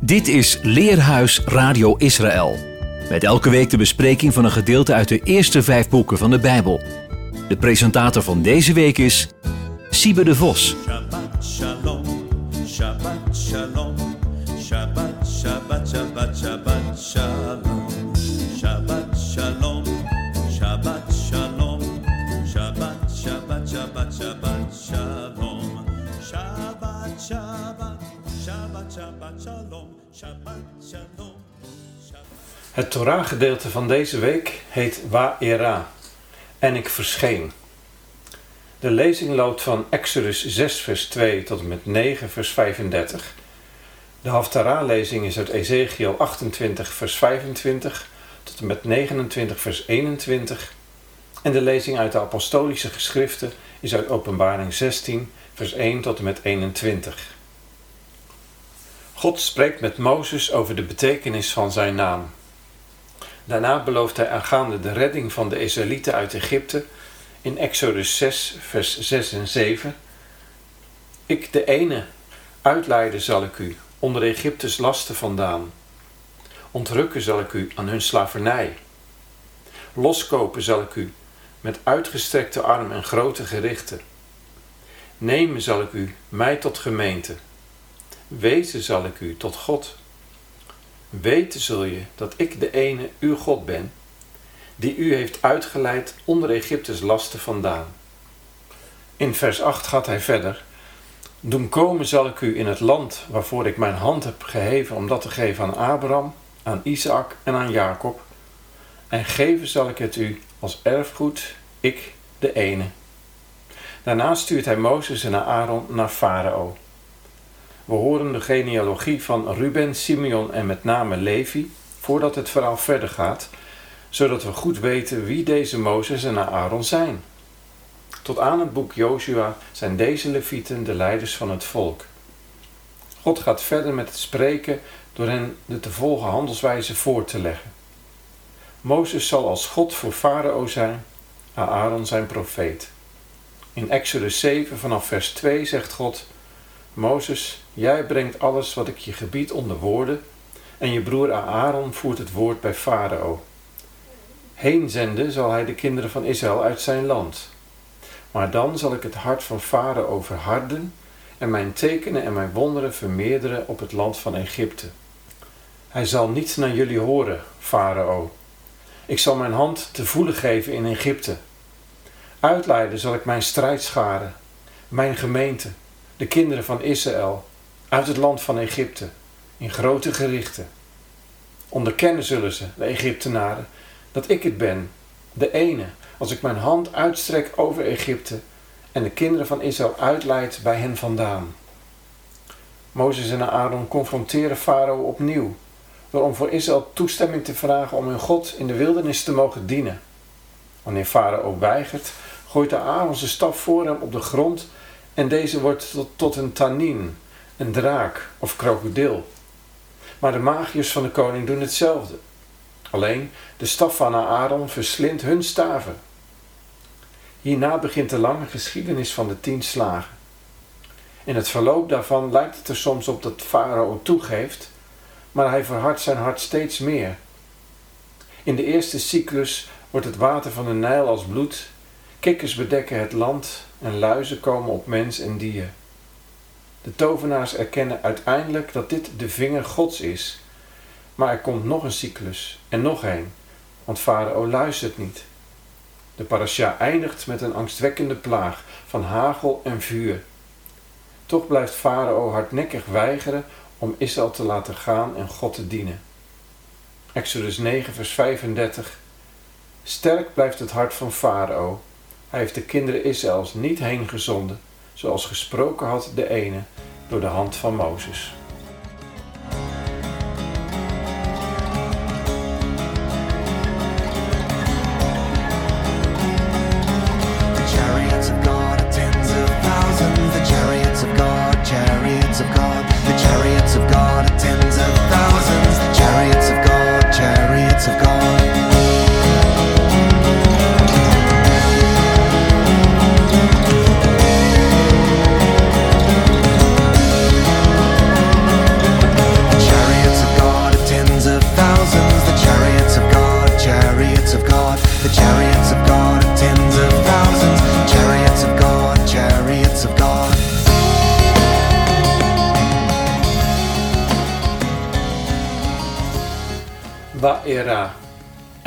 Dit is Leerhuis Radio Israël. Met elke week de bespreking van een gedeelte uit de eerste vijf boeken van de Bijbel. De presentator van deze week is Siebe de Vos. Het Torah-gedeelte van deze week heet Wa'era en ik verscheen. De lezing loopt van Exodus 6 vers 2 tot en met 9 vers 35. De Haftarah-lezing is uit Ezekiel 28 vers 25 tot en met 29 vers 21. En de lezing uit de apostolische geschriften is uit Openbaring 16 vers 1 tot en met 21. God spreekt met Mozes over de betekenis van zijn naam. Daarna belooft hij aangaande de redding van de Israëlieten uit Egypte in Exodus 6, vers 6 en 7. Ik de ene uitleiden zal ik u onder Egyptes lasten vandaan. Ontrukken zal ik u aan hun slavernij. Loskopen zal ik u met uitgestrekte arm en grote gerichten. Nemen zal ik u mij tot gemeente. Wezen zal ik u tot God. Weten zul je dat ik de ene uw God ben, die u heeft uitgeleid onder Egyptes lasten vandaan. In vers 8 gaat hij verder. Doen komen zal ik u in het land waarvoor ik mijn hand heb geheven om dat te geven aan Abraham, aan Isaac en aan Jacob. En geven zal ik het u als erfgoed, ik de ene. Daarna stuurt hij Mozes en Aaron naar Farao. We horen de genealogie van Ruben, Simeon en met name Levi voordat het verhaal verder gaat, zodat we goed weten wie deze Mozes en Aaron zijn. Tot aan het boek Joshua zijn deze levieten de leiders van het volk. God gaat verder met het spreken door hen de te volgen handelswijze voor te leggen. Mozes zal als God voor Farao zijn, Aaron zijn profeet. In Exodus 7 vanaf vers 2 zegt God: Mozes, jij brengt alles wat ik je gebied onder woorden, en je broer Aaron voert het woord bij Farao. Heen zenden zal hij de kinderen van Israël uit zijn land. Maar dan zal ik het hart van Farao verharden en mijn tekenen en mijn wonderen vermeerderen op het land van Egypte. Hij zal niet naar jullie horen, Farao. Ik zal mijn hand te voelen geven in Egypte. Uitleiden zal ik mijn strijdscharen, mijn gemeente, de kinderen van Israël, uit het land van Egypte, in grote gerichten. Onderkennen zullen ze, de Egyptenaren, dat ik het ben, de ene, als ik mijn hand uitstrek over Egypte en de kinderen van Israël uitleid bij hen vandaan. Mozes en Aaron confronteren Farao opnieuw, door om voor Israël toestemming te vragen om hun God in de wildernis te mogen dienen. Wanneer Farao weigert, gooit de Aaron zijn staf voor hem op de grond en deze wordt tot, tot een tanin, een draak of krokodil. Maar de magiërs van de koning doen hetzelfde. Alleen de staf van Aaron verslindt hun staven. Hierna begint de lange geschiedenis van de tien slagen. In het verloop daarvan lijkt het er soms op dat Farao toegeeft, maar hij verhardt zijn hart steeds meer. In de eerste cyclus wordt het water van de Nijl als bloed, kikkers bedekken het land en luizen komen op mens en dier. De tovenaars erkennen uiteindelijk dat dit de vinger Gods is, maar er komt nog een cyclus en nog een, want Farao luistert niet. De parasha eindigt met een angstwekkende plaag van hagel en vuur. Toch blijft Farao hardnekkig weigeren om Israël te laten gaan en God te dienen. Exodus 9, vers 35. Sterk blijft het hart van Farao. Hij heeft de kinderen Israëls niet heen gezonden, zoals gesproken had de ene door de hand van Mozes.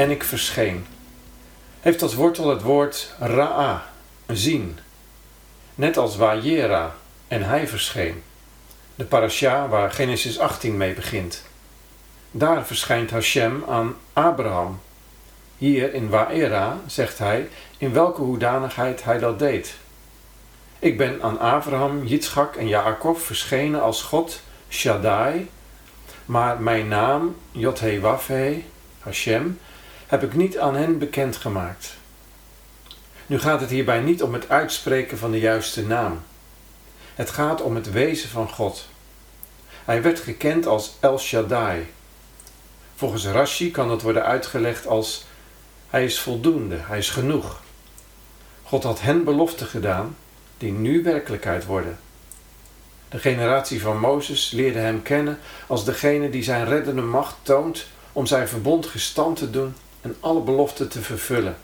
En ik verscheen, heeft als wortel het woord ra'a, zien. Net als Wajera, en hij verscheen. De parasha waar Genesis 18 mee begint. Daar verschijnt Hashem aan Abraham. Hier in Waera zegt hij in welke hoedanigheid hij dat deed. Ik ben aan Abraham, Yitzchak en Jacob verschenen als God Shaddai, maar mijn naam, Yod-He-Waf-He, Hashem, heb ik niet aan hen bekendgemaakt. Nu gaat het hierbij niet om het uitspreken van de juiste naam. Het gaat om het wezen van God. Hij werd gekend als El Shaddai. Volgens Rashi kan dat worden uitgelegd als hij is voldoende, hij is genoeg. God had hen beloften gedaan die nu werkelijkheid worden. De generatie van Mozes leerde hem kennen als degene die zijn reddende macht toont om zijn verbond gestand te doen en alle beloften te vervullen.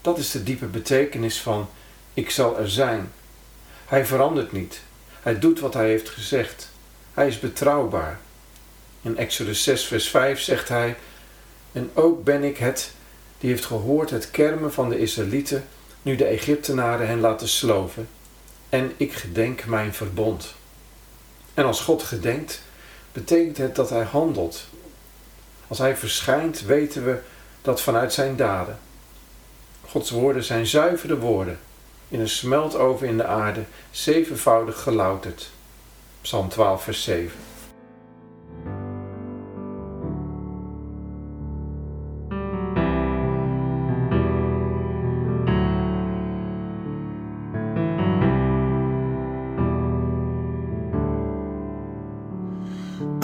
Dat is de diepe betekenis van ik zal er zijn. Hij verandert niet. Hij doet wat hij heeft gezegd. Hij is betrouwbaar. In Exodus 6, vers 5 zegt hij: En ook ben ik het die heeft gehoord het kermen van de Israëlieten, nu de Egyptenaren hen laten sloven. En ik gedenk mijn verbond. En als God gedenkt, betekent het dat hij handelt. Als hij verschijnt, weten we dat vanuit zijn daden. Gods woorden zijn zuivere woorden, in een smeltoven in de aarde, zevenvoudig gelouterd. Psalm 12, vers 7.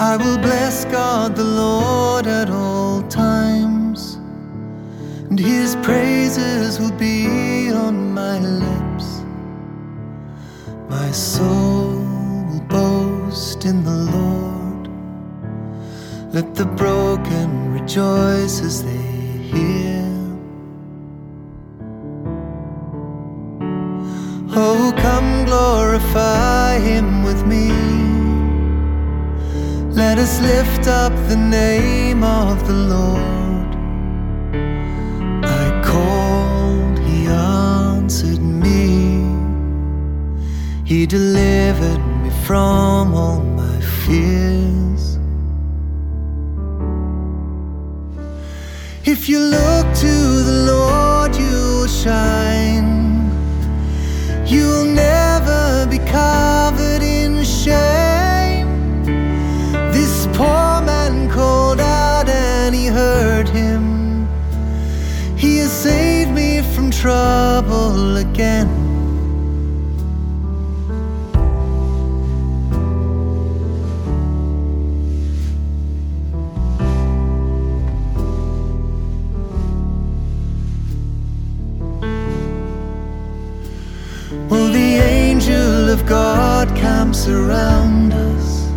I will bless God the Lord at all times, his praises will be on my lips. My soul will boast in the Lord. Let the broken rejoice as they hear. Oh, come glorify him with me. Let us lift up the name of the Lord. He delivered me from all my fears. If you look to the Lord, you'll shine. You'll never be covered in shame. This poor man called out and he heard him. He has saved me from trouble again. Around us.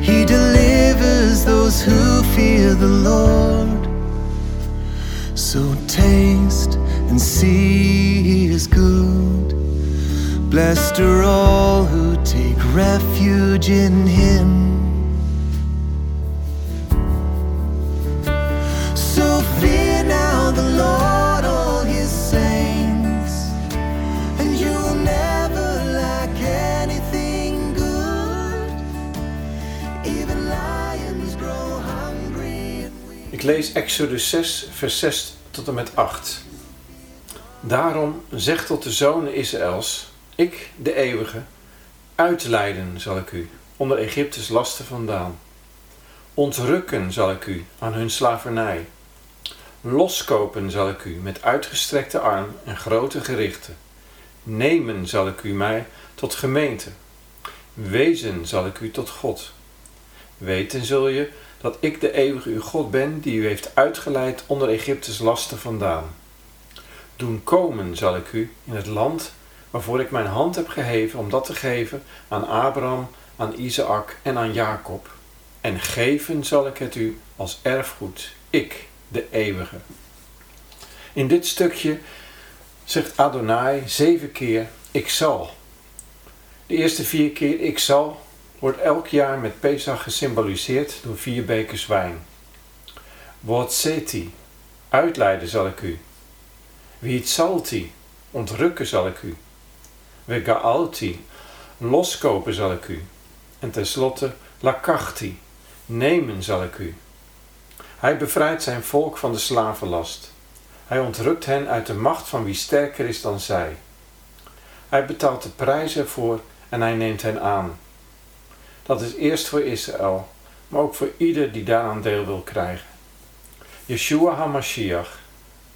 He delivers those who fear the Lord. So taste and see he is good. Blessed are all who take refuge in him. Ik lees Exodus 6, vers 6 tot en met 8. Daarom zeg tot de zonen Israëls, ik, de eeuwige, uitleiden zal ik u, onder Egyptes lasten vandaan. Ontrukken zal ik u aan hun slavernij. Loskopen zal ik u met uitgestrekte arm en grote gerichten. Nemen zal ik u mij tot gemeente. Wezen zal ik u tot God. Weten zul je dat ik de eeuwige uw God ben, die u heeft uitgeleid onder Egyptes lasten vandaan. Doen komen zal ik u in het land waarvoor ik mijn hand heb geheven om dat te geven aan Abraham, aan Isaac en aan Jacob. En geven zal ik het u als erfgoed, ik, de eeuwige. In dit stukje zegt Adonai zeven keer, ik zal. De eerste vier keer, ik zal, wordt elk jaar met Pesach gesymboliseerd door vier bekers wijn. Wotseti, uitleiden zal ik u. Wietsalti, ontrukken zal ik u. Wegaalti, loskopen zal ik u. En tenslotte lakachti, nemen zal ik u. Hij bevrijdt zijn volk van de slavenlast. Hij ontrukt hen uit de macht van wie sterker is dan zij. Hij betaalt de prijzen voor en hij neemt hen aan. Dat is eerst voor Israël, maar ook voor ieder die daaraan deel wil krijgen. Yeshua HaMashiach,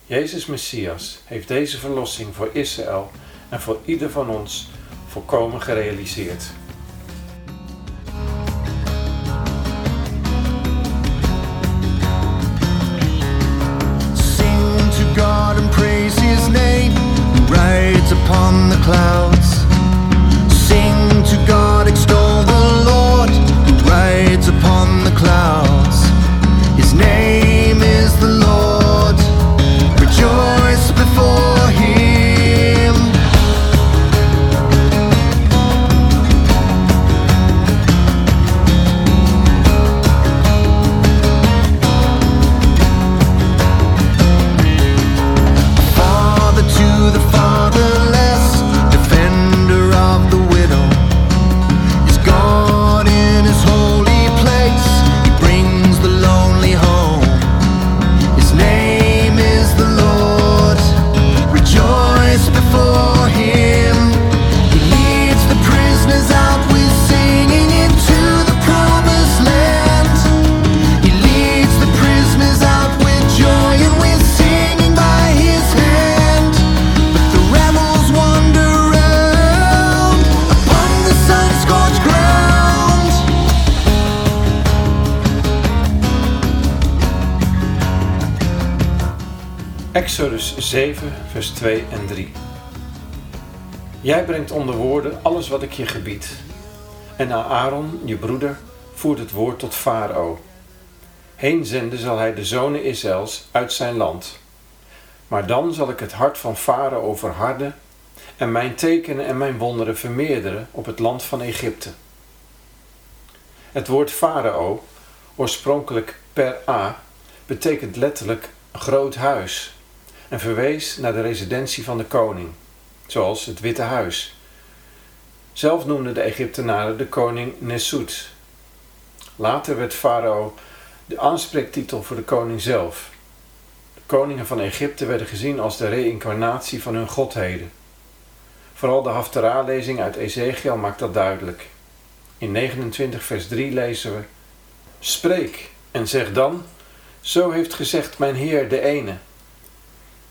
Jezus Messias, heeft deze verlossing voor Israël en voor ieder van ons volkomen gerealiseerd. Upon the clouds. Sing to God, upon 7, vers 2 en 3. Jij brengt onder woorden alles wat ik je gebied. En Aaron, je broeder, voert het woord tot Farao. Heen zenden zal hij de zonen Israëls uit zijn land. Maar dan zal ik het hart van Farao verharden en mijn tekenen en mijn wonderen vermeerderen op het land van Egypte. Het woord Farao, oorspronkelijk per A, betekent letterlijk groot huis en verwees naar de residentie van de koning, zoals het Witte Huis. Zelf noemden de Egyptenaren de koning Nesut. Later werd Farao de aanspreektitel voor de koning zelf. De koningen van Egypte werden gezien als de reïncarnatie van hun godheden. Vooral de Haftarah-lezing uit Ezekiel maakt dat duidelijk. In 29 vers 3 lezen we: Spreek en zeg dan: Zo heeft gezegd mijn Heer de ene.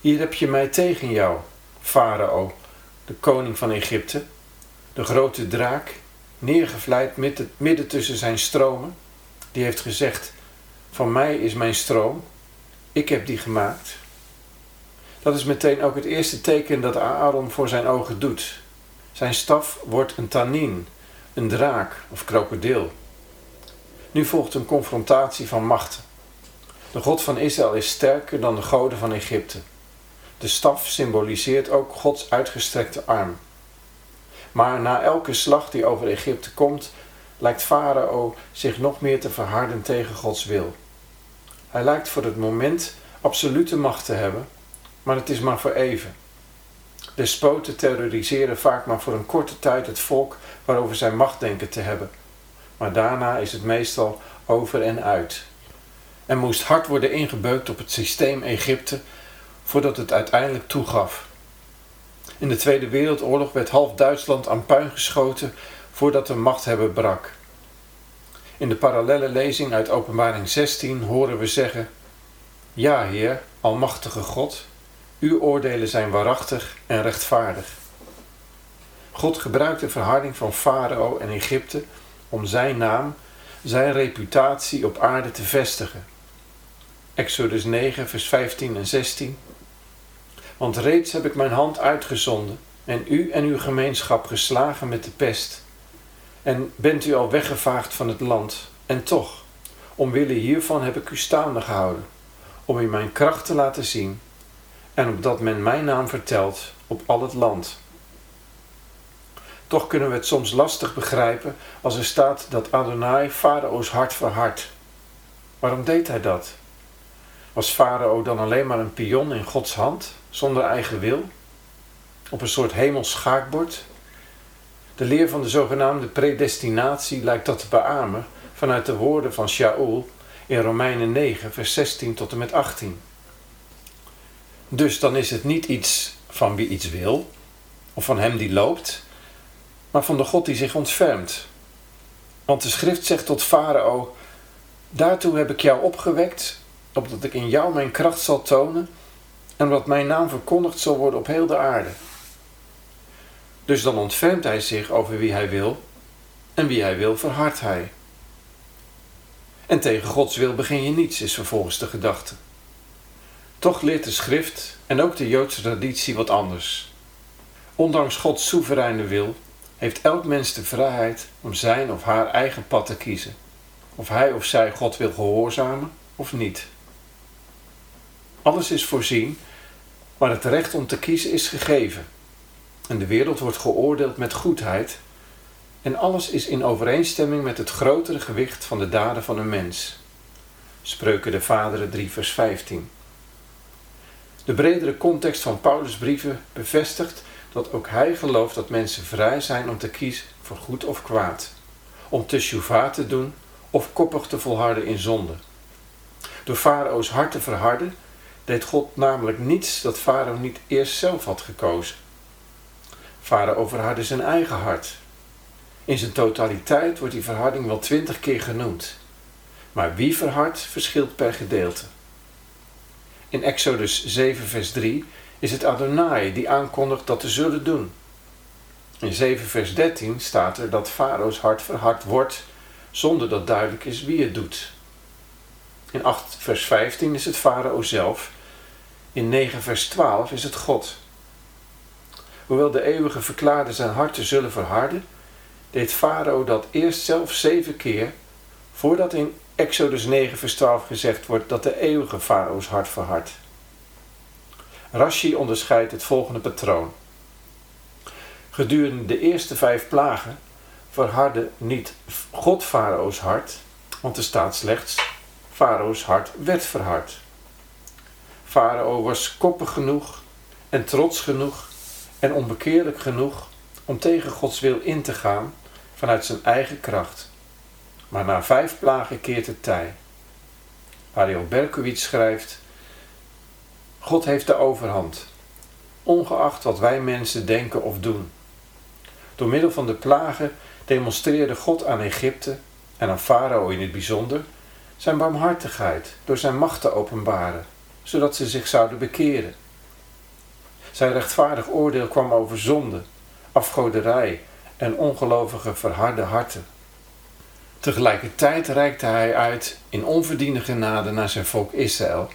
Hier heb je mij tegen jou, Farao, de koning van Egypte, de grote draak, neergevlijd midden, tussen zijn stromen. Die heeft gezegd: Van mij is mijn stroom, ik heb die gemaakt. Dat is meteen ook het eerste teken dat Aaron voor zijn ogen doet. Zijn staf wordt een tannin, een draak of krokodil. Nu volgt een confrontatie van machten. De God van Israël is sterker dan de goden van Egypte. De staf symboliseert ook Gods uitgestrekte arm. Maar na elke slag die over Egypte komt, lijkt Farao zich nog meer te verharden tegen Gods wil. Hij lijkt voor het moment absolute macht te hebben, maar het is maar voor even. Despoten terroriseren vaak maar voor een korte tijd het volk waarover zij macht denken te hebben. Maar daarna is het meestal over en uit. Er moest hard worden ingebeukt op het systeem Egypte voordat het uiteindelijk toegaf. In de Tweede Wereldoorlog werd half Duitsland aan puin geschoten voordat de machthebber brak. In de parallelle lezing uit Openbaring 16 horen we zeggen: Ja, Heer, Almachtige God, uw oordelen zijn waarachtig en rechtvaardig. God gebruikt de verharding van Farao en Egypte om zijn naam, zijn reputatie op aarde te vestigen. Exodus 9, vers 15 en 16. Want reeds heb ik mijn hand uitgezonden en u en uw gemeenschap geslagen met de pest. En bent u al weggevaagd van het land. En toch, omwille hiervan heb ik u staande gehouden, om u mijn kracht te laten zien en opdat men mijn naam vertelt op al het land. Toch kunnen we het soms lastig begrijpen als er staat dat Adonai Farao's hart verhardt. Waarom deed hij dat? Was Farao dan alleen maar een pion in Gods hand, zonder eigen wil? Op een soort hemels schaakbord? De leer van de zogenaamde predestinatie lijkt dat te beamen vanuit de woorden van Shaul in Romeinen 9, vers 16 tot en met 18. Dus dan is het niet iets van wie iets wil, of van hem die loopt, maar van de God die zich ontfermt. Want de schrift zegt tot Farao: Daartoe heb ik jou opgewekt, opdat ik in jou mijn kracht zal tonen en omdat mijn naam verkondigd zal worden op heel de aarde. Dus dan ontfermt hij zich over wie hij wil en wie hij wil verhardt hij. En tegen Gods wil begin je niets, is vervolgens de gedachte. Toch leert de schrift en ook de Joodse traditie wat anders. Ondanks Gods soevereine wil heeft elk mens de vrijheid om zijn of haar eigen pad te kiezen. Of hij of zij God wil gehoorzamen of niet. Alles is voorzien, maar het recht om te kiezen is gegeven. En de wereld wordt geoordeeld met goedheid. En alles is in overeenstemming met het grotere gewicht van de daden van een mens. Spreuken de Vaderen 3, vers 15. De bredere context van Paulus' brieven bevestigt dat ook hij gelooft dat mensen vrij zijn om te kiezen voor goed of kwaad, om te shuva te doen of koppig te volharden in zonde. Door Farao's hart te verharden, deed God namelijk niets dat Farao niet eerst zelf had gekozen. Farao verhardde zijn eigen hart. In zijn totaliteit wordt die verharding wel twintig keer genoemd. Maar wie verhardt verschilt per gedeelte. In Exodus 7, vers 3 is het Adonai die aankondigt dat te zullen doen. In 7, vers 13 staat er dat Farao's hart verhard wordt zonder dat duidelijk is wie het doet. In 8, vers 15 is het Farao zelf. In 9, vers 12 is het God. Hoewel de eeuwige verklaarde zijn hart te zullen verharden, deed Farao dat eerst zelf zeven keer, voordat in Exodus 9, vers 12 gezegd wordt dat de eeuwige Farao's hart verhardt. Rashi onderscheidt het volgende patroon. Gedurende de eerste vijf plagen verhardde niet God Farao's hart, want er staat slechts: Farao's hart werd verhard. Farao was koppig genoeg en trots genoeg en onbekeerlijk genoeg om tegen Gods wil in te gaan vanuit zijn eigen kracht. Maar na vijf plagen keert het tij. Ariel Berkowitz schrijft: God heeft de overhand, ongeacht wat wij mensen denken of doen. Door middel van de plagen demonstreerde God aan Egypte en aan Farao in het bijzonder zijn barmhartigheid door zijn macht te openbaren, zodat ze zich zouden bekeren. Zijn rechtvaardig oordeel kwam over zonde, afgoderij en ongelovige verharde harten. Tegelijkertijd reikte hij uit in onverdiende genade naar zijn volk Israël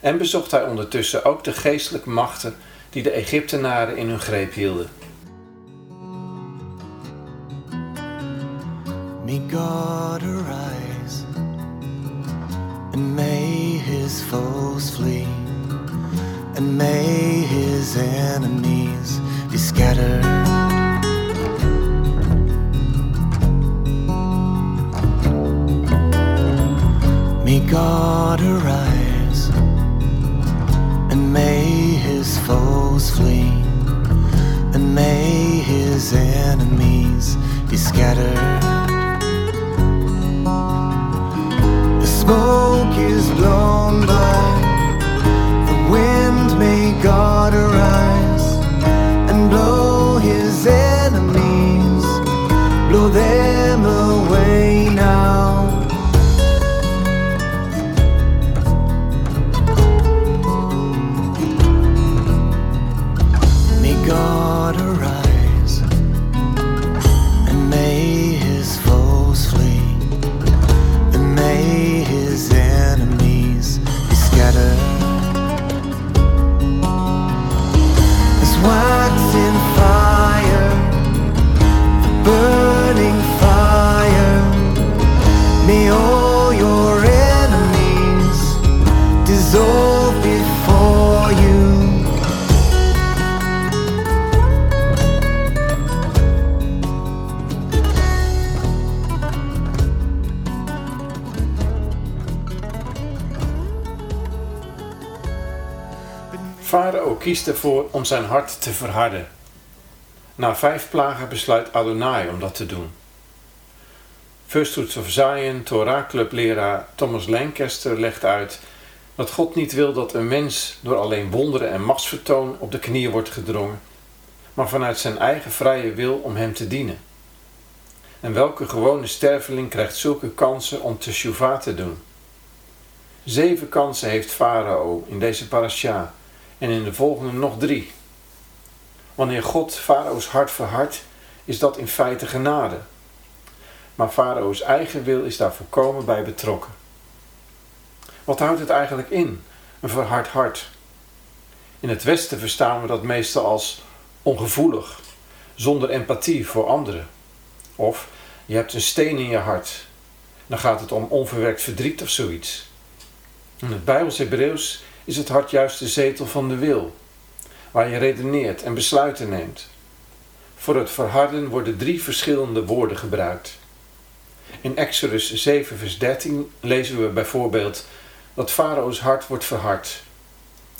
en bezocht hij ondertussen ook de geestelijke machten die de Egyptenaren in hun greep hielden. May God arise may his foes flee, and may his enemies be scattered. May God arise and may his foes flee, and may his enemies be scattered. The smoke is blown by kiest ervoor om zijn hart te verharden. Na vijf plagen besluit Adonai om dat te doen. First Fruits of Zion, Torah Club leraar Thomas Lancaster legt uit dat God niet wil dat een mens door alleen wonderen en machtsvertoon op de knieën wordt gedrongen, maar vanuit zijn eigen vrije wil om hem te dienen. En welke gewone sterveling krijgt zulke kansen om te shuva te doen? Zeven kansen heeft Farao in deze parasha en in de volgende nog drie. Wanneer God Farao's hart verhardt, is dat in feite genade. Maar Farao's eigen wil is daar volkomen bij betrokken. Wat houdt het eigenlijk in, een verhard hart? In het Westen verstaan we dat meestal als ongevoelig, zonder empathie voor anderen. Of je hebt een steen in je hart. Dan gaat het om onverwerkt verdriet of zoiets. In het Bijbels Hebreeuws is het hart juist de zetel van de wil, waar je redeneert en besluiten neemt. Voor het verharden worden drie verschillende woorden gebruikt. In Exodus 7, vers 13 lezen we bijvoorbeeld dat Farao's hart wordt verhard.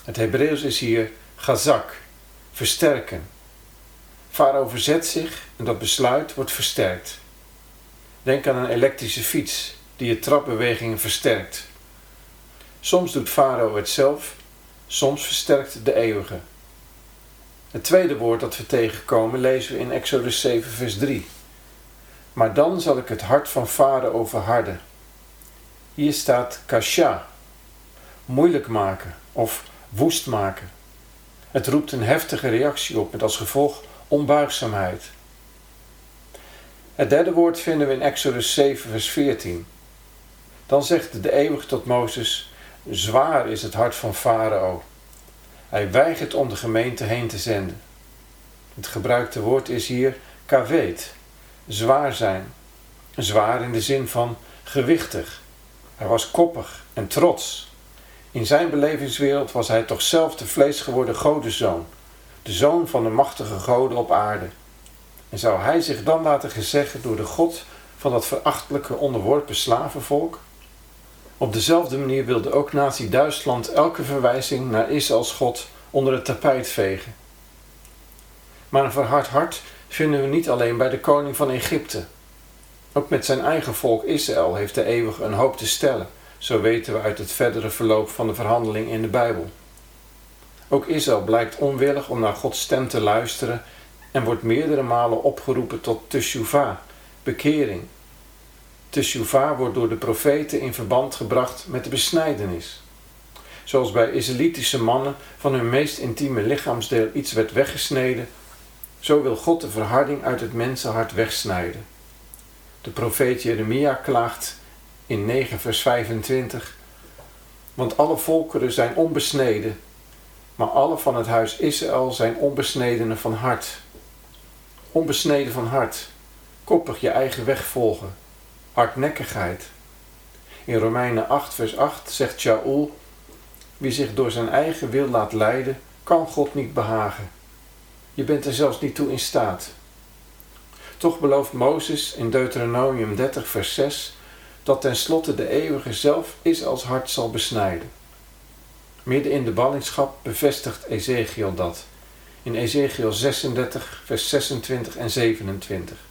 Het Hebreeuws is hier gazak, versterken. Farao verzet zich en dat besluit wordt versterkt. Denk aan een elektrische fiets die je trapbewegingen versterkt. Soms doet Farao het zelf, soms versterkt de eeuwige. Het tweede woord dat we tegenkomen lezen we in Exodus 7, vers 3. Maar dan zal ik het hart van Farao verharden. Hier staat kasha, moeilijk maken of woest maken. Het roept een heftige reactie op met als gevolg onbuigzaamheid. Het derde woord vinden we in Exodus 7, vers 14. Dan zegt de eeuwig tot Mozes: Zwaar is het hart van Farao. Hij weigert om de gemeente heen te zenden. Het gebruikte woord is hier kaveet, zwaar zijn. Zwaar in de zin van gewichtig. Hij was koppig en trots. In zijn belevingswereld was hij toch zelf de vleesgeworden godenzoon, de zoon van de machtige goden op aarde. En zou hij zich dan laten gezeggen door de God van dat verachtelijke onderworpen slavenvolk? Op dezelfde manier wilde ook Nazi-Duitsland elke verwijzing naar Israëls God onder het tapijt vegen. Maar een verhard hart vinden we niet alleen bij de koning van Egypte. Ook met zijn eigen volk Israël heeft de eeuwige een hoop te stellen, zo weten we uit het verdere verloop van de verhandeling in de Bijbel. Ook Israël blijkt onwillig om naar Gods stem te luisteren en wordt meerdere malen opgeroepen tot teshuvah, bekering. Teshuvah wordt door de profeten in verband gebracht met de besnijdenis. Zoals bij Israëlitische mannen van hun meest intieme lichaamsdeel iets werd weggesneden, zo wil God de verharding uit het mensenhart wegsnijden. De profeet Jeremia klaagt in 9 vers 25 Want alle volkeren zijn onbesneden, maar alle van het huis Israël zijn onbesnedenen van hart. Onbesneden van hart, koppig je eigen weg volgen, hardnekkigheid. In Romeinen 8 vers 8 zegt Shaul, wie zich door zijn eigen wil laat leiden, kan God niet behagen. Je bent er zelfs niet toe in staat. Toch belooft Mozes in Deuteronomium 30 vers 6 dat tenslotte de eeuwige zelf Israëls hart zal besnijden. Midden in de ballingschap bevestigt Ezekiel dat in Ezekiel 36 vers 26 en 27.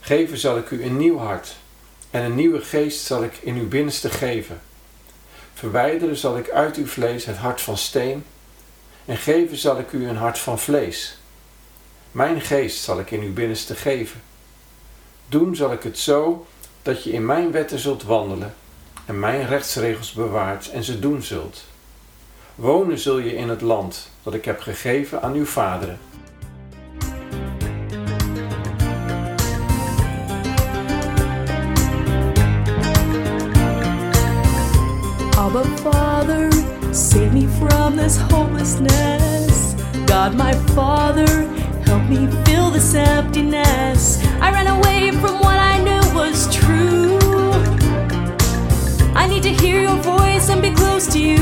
Geven zal ik u een nieuw hart en een nieuwe geest zal ik in uw binnenste geven. Verwijderen zal ik uit uw vlees het hart van steen en geven zal ik u een hart van vlees. Mijn geest zal ik in uw binnenste geven. Doen zal ik het zo dat je in mijn wetten zult wandelen en mijn rechtsregels bewaart en ze doen zult. Wonen zul je in het land dat ik heb gegeven aan uw vaderen. This hopelessness. God, my Father, help me fill this emptiness. I ran away from what I knew was true. I need to hear your voice and be close to you.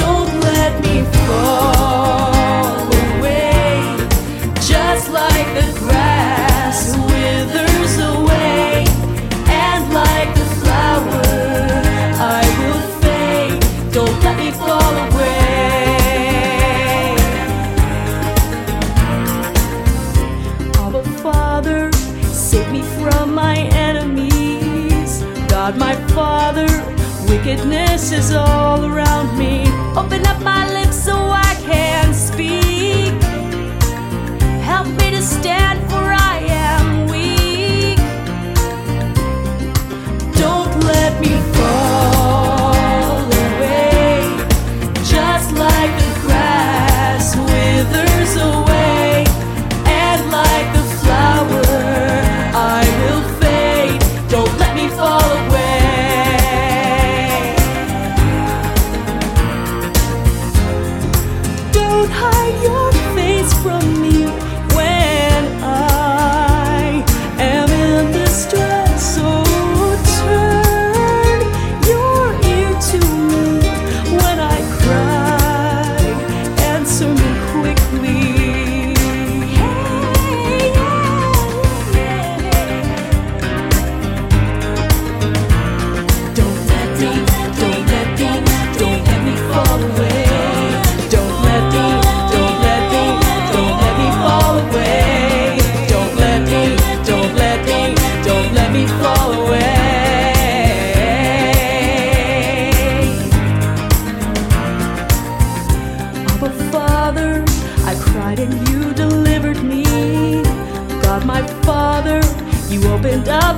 Don't let me fall wickedness is all around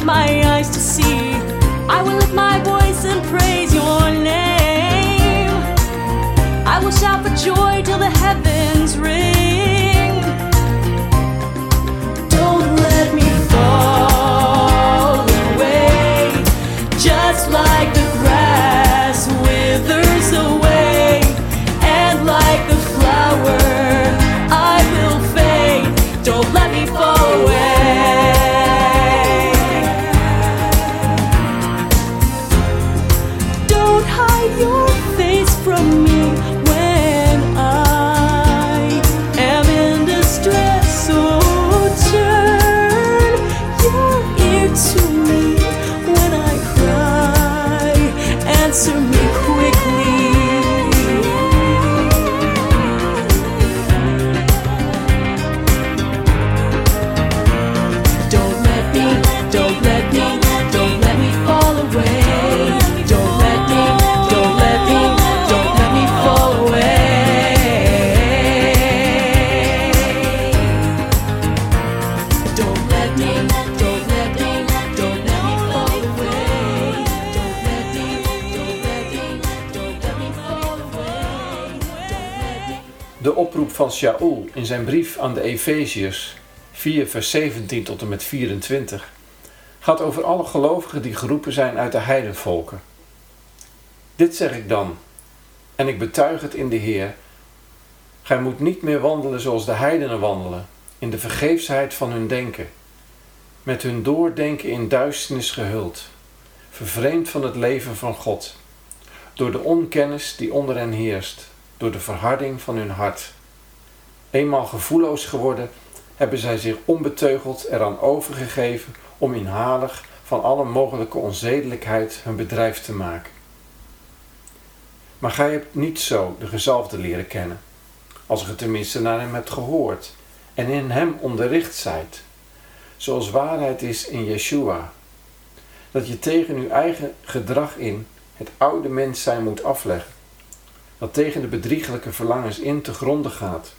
my eyes to see. I will lift my voice van in zijn brief aan de Efeziërs 4 vers 17 tot en met 24 gaat over alle gelovigen die geroepen zijn uit de heidenvolken. Dit zeg ik dan, en ik betuig het in de Heer. Gij moet niet meer wandelen zoals de heidenen wandelen, in de vergeefsheid van hun denken, met hun doordenken in duisternis gehuld, vervreemd van het leven van God, door de onkennis die onder hen heerst, door de verharding van hun hart. Eenmaal gevoelloos geworden, hebben zij zich onbeteugeld eraan overgegeven om inhalig van alle mogelijke onzedelijkheid hun bedrijf te maken. Maar gij hebt niet zo de gezalfde leren kennen, als ge tenminste naar hem hebt gehoord en in hem onderricht zijt, zoals waarheid is in Yeshua, dat je tegen uw eigen gedrag in het oude mens zijn moet afleggen, dat tegen de bedriegelijke verlangens in te gronden gaat,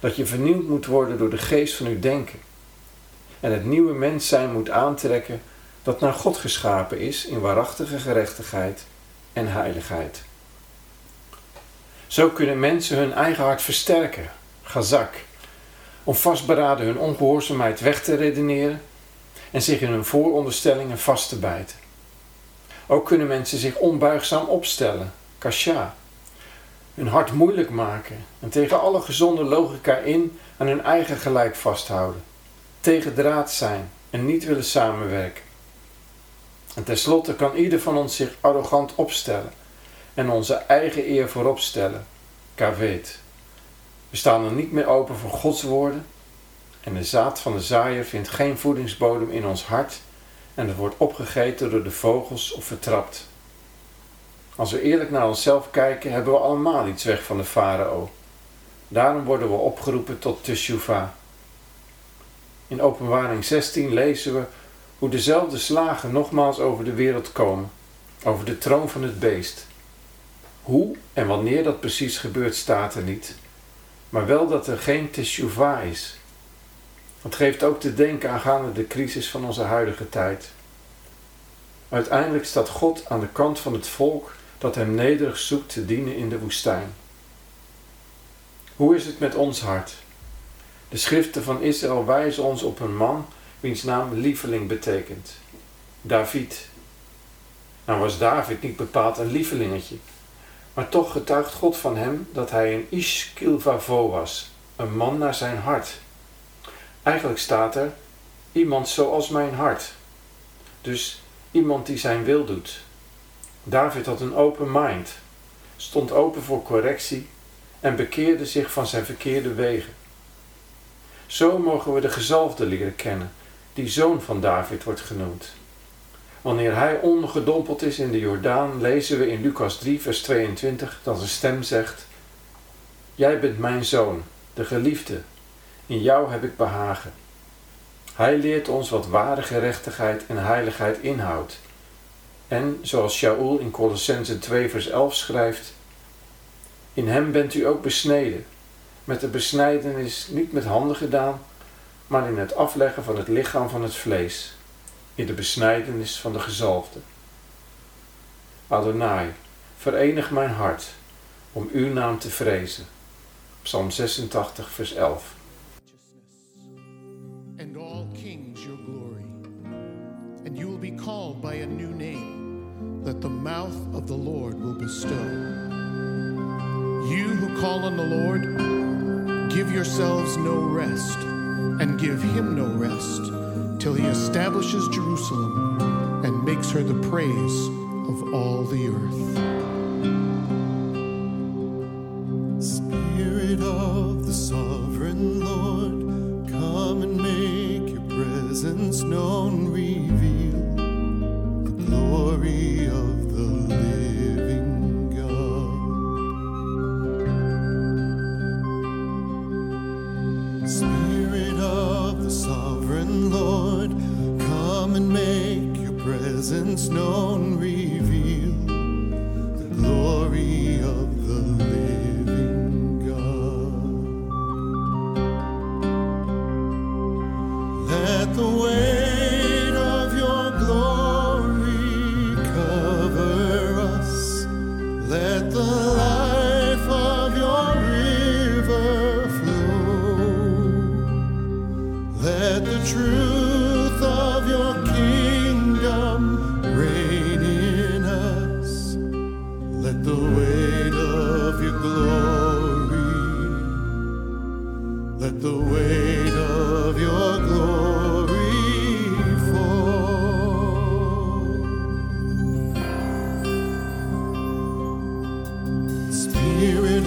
dat je vernieuwd moet worden door de geest van uw denken en het nieuwe mens zijn moet aantrekken dat naar God geschapen is in waarachtige gerechtigheid en heiligheid. Zo kunnen mensen hun eigen hart versterken, gazak, om vastberaden hun ongehoorzaamheid weg te redeneren en zich in hun vooronderstellingen vast te bijten. Ook kunnen mensen zich onbuigzaam opstellen, kasha, hun hart moeilijk maken en tegen alle gezonde logica in aan hun eigen gelijk vasthouden, tegen draad zijn en niet willen samenwerken. En tenslotte kan ieder van ons zich arrogant opstellen en onze eigen eer voorop stellen, kaveet. We staan er niet meer open voor Gods woorden en de zaad van de zaaier vindt geen voedingsbodem in ons hart en het wordt opgegeten door de vogels of vertrapt. Als we eerlijk naar onszelf kijken, hebben we allemaal iets weg van de farao. Daarom worden we opgeroepen tot teshuvah. In Openbaring 16 lezen we hoe dezelfde slagen nogmaals over de wereld komen, over de troon van het beest. Hoe en wanneer dat precies gebeurt staat er niet, maar wel dat er geen teshuvah is. Dat geeft ook te denken aangaande de crisis van onze huidige tijd. Uiteindelijk staat God aan de kant van het volk dat hem nederig zoekt te dienen in de woestijn. Hoe is het met ons hart? De schriften van Israël wijzen ons op een man wiens naam lieveling betekent. David. Nou was David niet bepaald een lievelingetje, maar toch getuigt God van hem dat hij een ish kilvavo was, een man naar zijn hart. Eigenlijk staat er iemand zoals mijn hart. Dus iemand die zijn wil doet. David had een open mind, stond open voor correctie en bekeerde zich van zijn verkeerde wegen. Zo mogen we de gezalfde leren kennen, die zoon van David wordt genoemd. Wanneer hij ongedompeld is in de Jordaan, lezen we in Lucas 3, vers 22 dat een stem zegt: Jij bent mijn zoon, de geliefde, in jou heb ik behagen. Hij leert ons wat ware gerechtigheid en heiligheid inhoudt. En zoals Shaul in Colossense 2, vers 11 schrijft: In hem bent u ook besneden, met de besnijdenis niet met handen gedaan, maar in het afleggen van het lichaam van het vlees, in de besnijdenis van de gezalfde. Adonai, verenig mijn hart om uw naam te vrezen. Psalm 86, vers 11. and all kings your glory. And you will be called by a new that the mouth of the Lord will bestow. You who call on the Lord, give yourselves no rest, and give him no rest, till he establishes Jerusalem and makes her the praise of all the earth. Spirit of the sovereign Lord, come and make your presence known. Reveal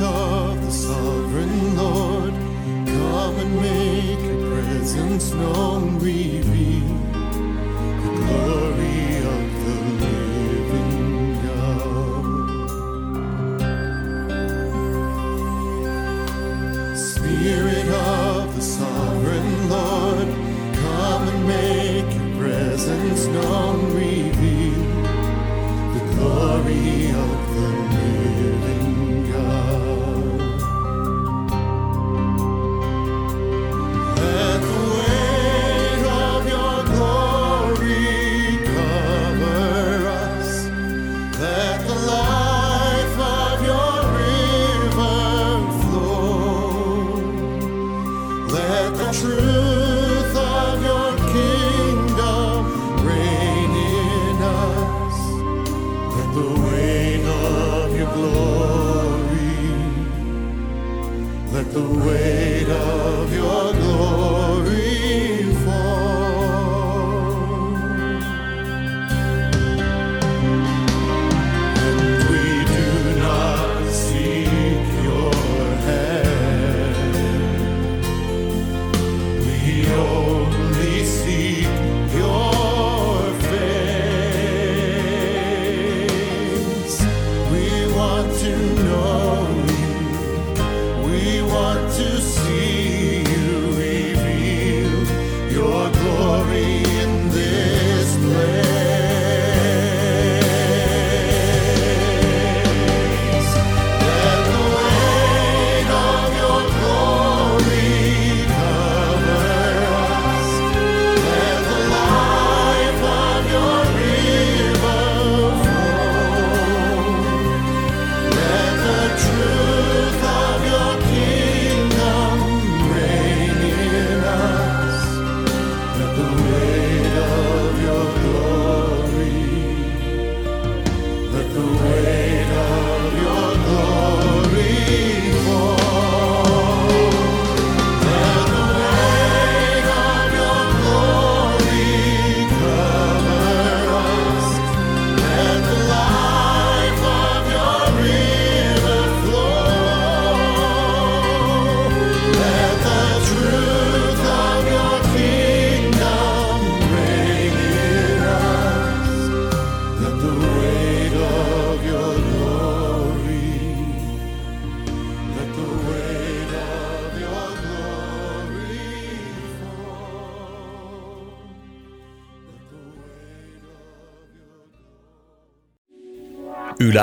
of the sovereign Lord, come and make your presence known, reveal.